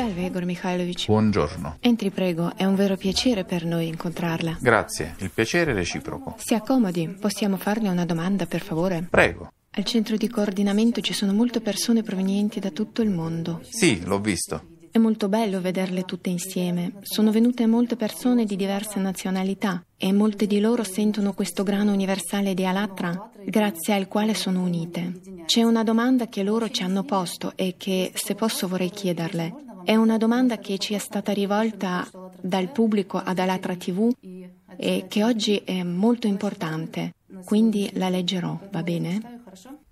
Salve Igor Mikhailovich. Buongiorno. Entri prego, è un vero piacere per noi incontrarla. Grazie, il piacere è reciproco. Si accomodi, possiamo farle una domanda per favore? Prego. Al centro di coordinamento ci sono molte persone provenienti da tutto il mondo. Sì, l'ho visto. È molto bello vederle tutte insieme. Sono venute molte persone di diverse nazionalità e molte di loro sentono questo grano universale di Alatra grazie al quale sono unite. C'è una domanda che loro ci hanno posto e che, se posso, vorrei chiederle. È una domanda che ci è stata rivolta dal pubblico ad Alatra TV e che oggi è molto importante. Quindi la leggerò, va bene?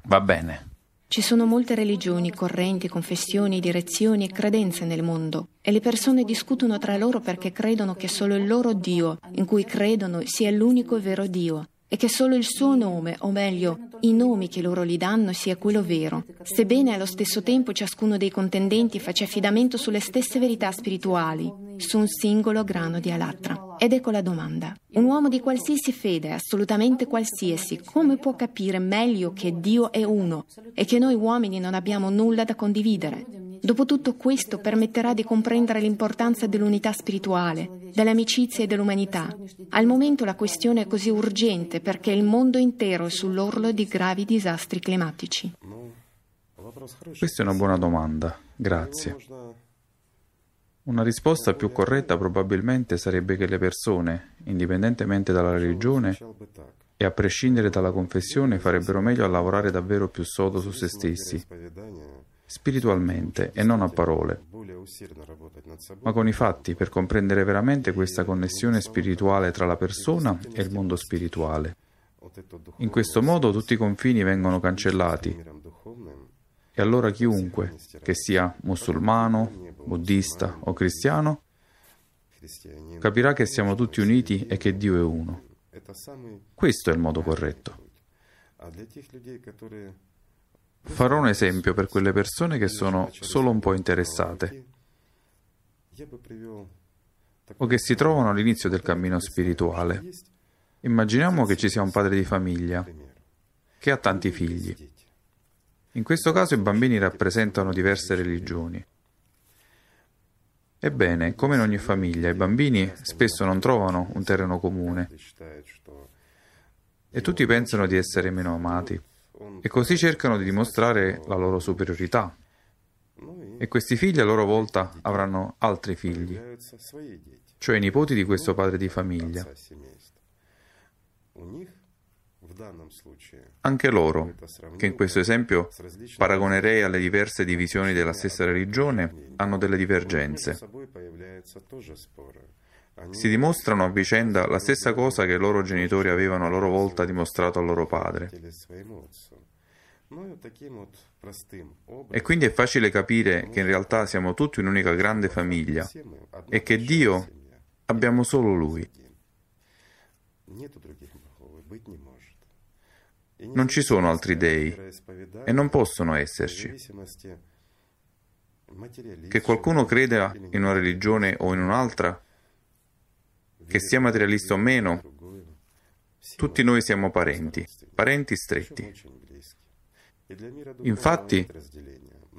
Va bene. Ci sono molte religioni, correnti, confessioni, direzioni e credenze nel mondo e le persone discutono tra loro perché credono che solo il loro Dio, in cui credono, sia l'unico vero Dio e che solo il suo nome, o meglio, i nomi che loro gli danno, sia quello vero, sebbene allo stesso tempo ciascuno dei contendenti faccia affidamento sulle stesse verità spirituali, su un singolo grano di alatra. Ed ecco la domanda. Un uomo di qualsiasi fede, assolutamente qualsiasi, come può capire meglio che Dio è uno e che noi uomini non abbiamo nulla da condividere? Dopo tutto questo permetterà di comprendere l'importanza dell'unità spirituale, dell'amicizia e dell'umanità. Al momento la questione è così urgente perché il mondo intero è sull'orlo di gravi disastri climatici. Questa è una buona domanda, grazie. Una risposta più corretta probabilmente sarebbe che le persone, indipendentemente dalla religione e a prescindere dalla confessione, farebbero meglio a lavorare davvero più sodo su se stessi, spiritualmente e non a parole, ma con i fatti per comprendere veramente questa connessione spirituale tra la persona e il mondo spirituale. In questo modo tutti i confini vengono cancellati e allora chiunque, che sia musulmano, buddista o cristiano, capirà che siamo tutti uniti e che Dio è uno. Questo è il modo corretto. Farò un esempio per quelle persone che sono solo un po' interessate o che si trovano all'inizio del cammino spirituale. Immaginiamo che ci sia un padre di famiglia che ha tanti figli. In questo caso i bambini rappresentano diverse religioni. Ebbene, come in ogni famiglia, i bambini spesso non trovano un terreno comune e tutti pensano di essere meno amati e così cercano di dimostrare la loro superiorità. E questi figli a loro volta avranno altri figli, cioè i nipoti di questo padre di famiglia. Anche loro, che in questo esempio paragonerei alle diverse divisioni della stessa religione, hanno delle divergenze. Si dimostrano a vicenda la stessa cosa che i loro genitori avevano a loro volta dimostrato al loro padre. E quindi è facile capire che in realtà siamo tutti un'unica grande famiglia e che Dio abbiamo solo Lui. Non ci sono altri dei e non possono esserci. Che qualcuno creda in una religione o in un'altra, che sia materialista o meno, tutti noi siamo parenti, parenti stretti. Infatti,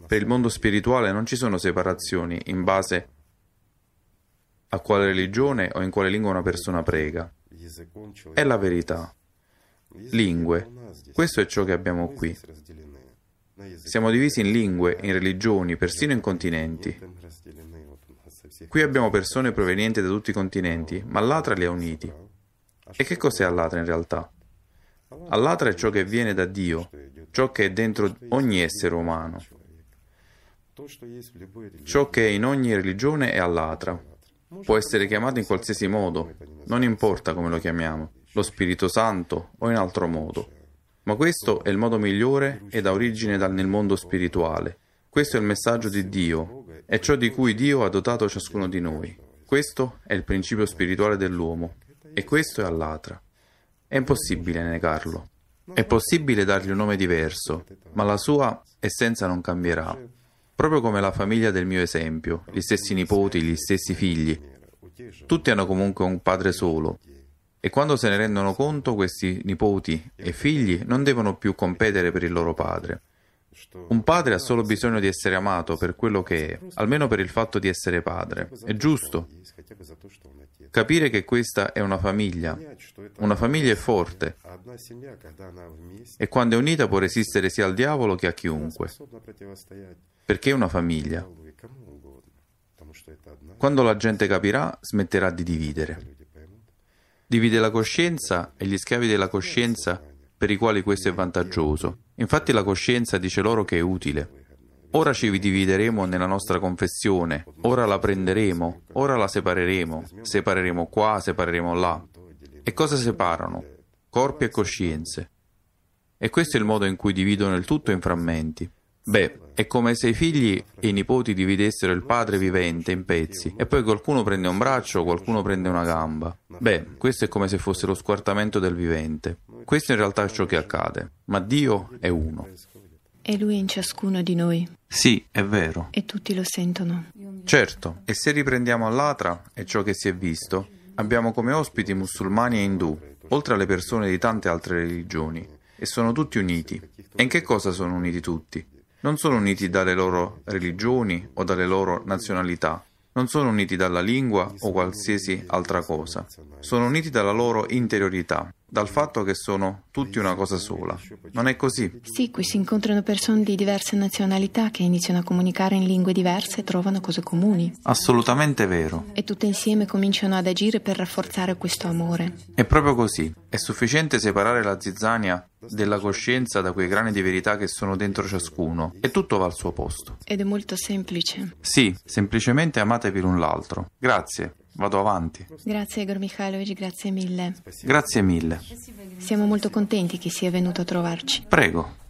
per il mondo spirituale non ci sono separazioni in base a quale religione o in quale lingua una persona prega. È la verità. Lingue. Questo è ciò che abbiamo qui. Siamo divisi in lingue, in religioni, persino in continenti. Qui abbiamo persone provenienti da tutti i continenti, ma Allatra li ha uniti. E che cos'è Allatra in realtà? Allatra è ciò che viene da Dio, ciò che è dentro ogni essere umano. Ciò che è in ogni religione è Allatra. Può essere chiamato in qualsiasi modo, non importa come lo chiamiamo lo Spirito Santo o in altro modo. Ma questo è il modo migliore ed ha origine dal, nel mondo spirituale. Questo è il messaggio di Dio, è ciò di cui Dio ha dotato ciascuno di noi. Questo è il principio spirituale dell'uomo e questo è Allatra. È impossibile negarlo. È possibile dargli un nome diverso, ma la sua essenza non cambierà. Proprio come la famiglia del mio esempio, gli stessi nipoti, gli stessi figli. Tutti hanno comunque un padre solo, e quando se ne rendono conto, questi nipoti e figli non devono più competere per il loro padre. Un padre ha solo bisogno di essere amato per quello che è, almeno per il fatto di essere padre. È giusto. Capire che questa è una famiglia. Una famiglia è forte e quando è unita può resistere sia al diavolo che a chiunque. Perché è una famiglia. Quando la gente capirà, smetterà di dividere. Divide la coscienza e gli schiavi della coscienza per i quali questo è vantaggioso. Infatti la coscienza dice loro che è utile. Ora ci divideremo nella nostra confessione, ora la prenderemo, ora la separeremo, separeremo qua, separeremo là. E cosa separano? Corpi e coscienze. E questo è il modo in cui dividono il tutto in frammenti. Beh, è come se i figli e i nipoti dividessero il padre vivente in pezzi e poi qualcuno prende un braccio, qualcuno prende una gamba. Beh, questo è come se fosse lo squartamento del vivente. Questo in realtà è ciò che accade, ma Dio è uno. E Lui in ciascuno di noi. Sì, è vero. E tutti lo sentono. Certo, e se riprendiamo all'Atra e ciò che si è visto, abbiamo come ospiti musulmani e indù, oltre alle persone di tante altre religioni, e sono tutti uniti. E in che cosa sono uniti tutti? Non sono uniti dalle loro religioni o dalle loro nazionalità, non sono uniti dalla lingua o qualsiasi altra cosa, sono uniti dalla loro interiorità, dal fatto che sono tutti una cosa sola. Non è così? Sì, qui si incontrano persone di diverse nazionalità che iniziano a comunicare in lingue diverse e trovano cose comuni. Assolutamente vero. E tutte insieme cominciano ad agire per rafforzare questo amore. È proprio così. È sufficiente separare la zizzania della coscienza da quei grani di verità che sono dentro ciascuno e tutto va al suo posto. Ed è molto semplice. Sì, semplicemente amatevi l'un l'altro. Grazie. Vado avanti. Grazie Igor Mikhailovic, grazie mille. Grazie mille. Siamo molto contenti che sia venuto a trovarci. Prego.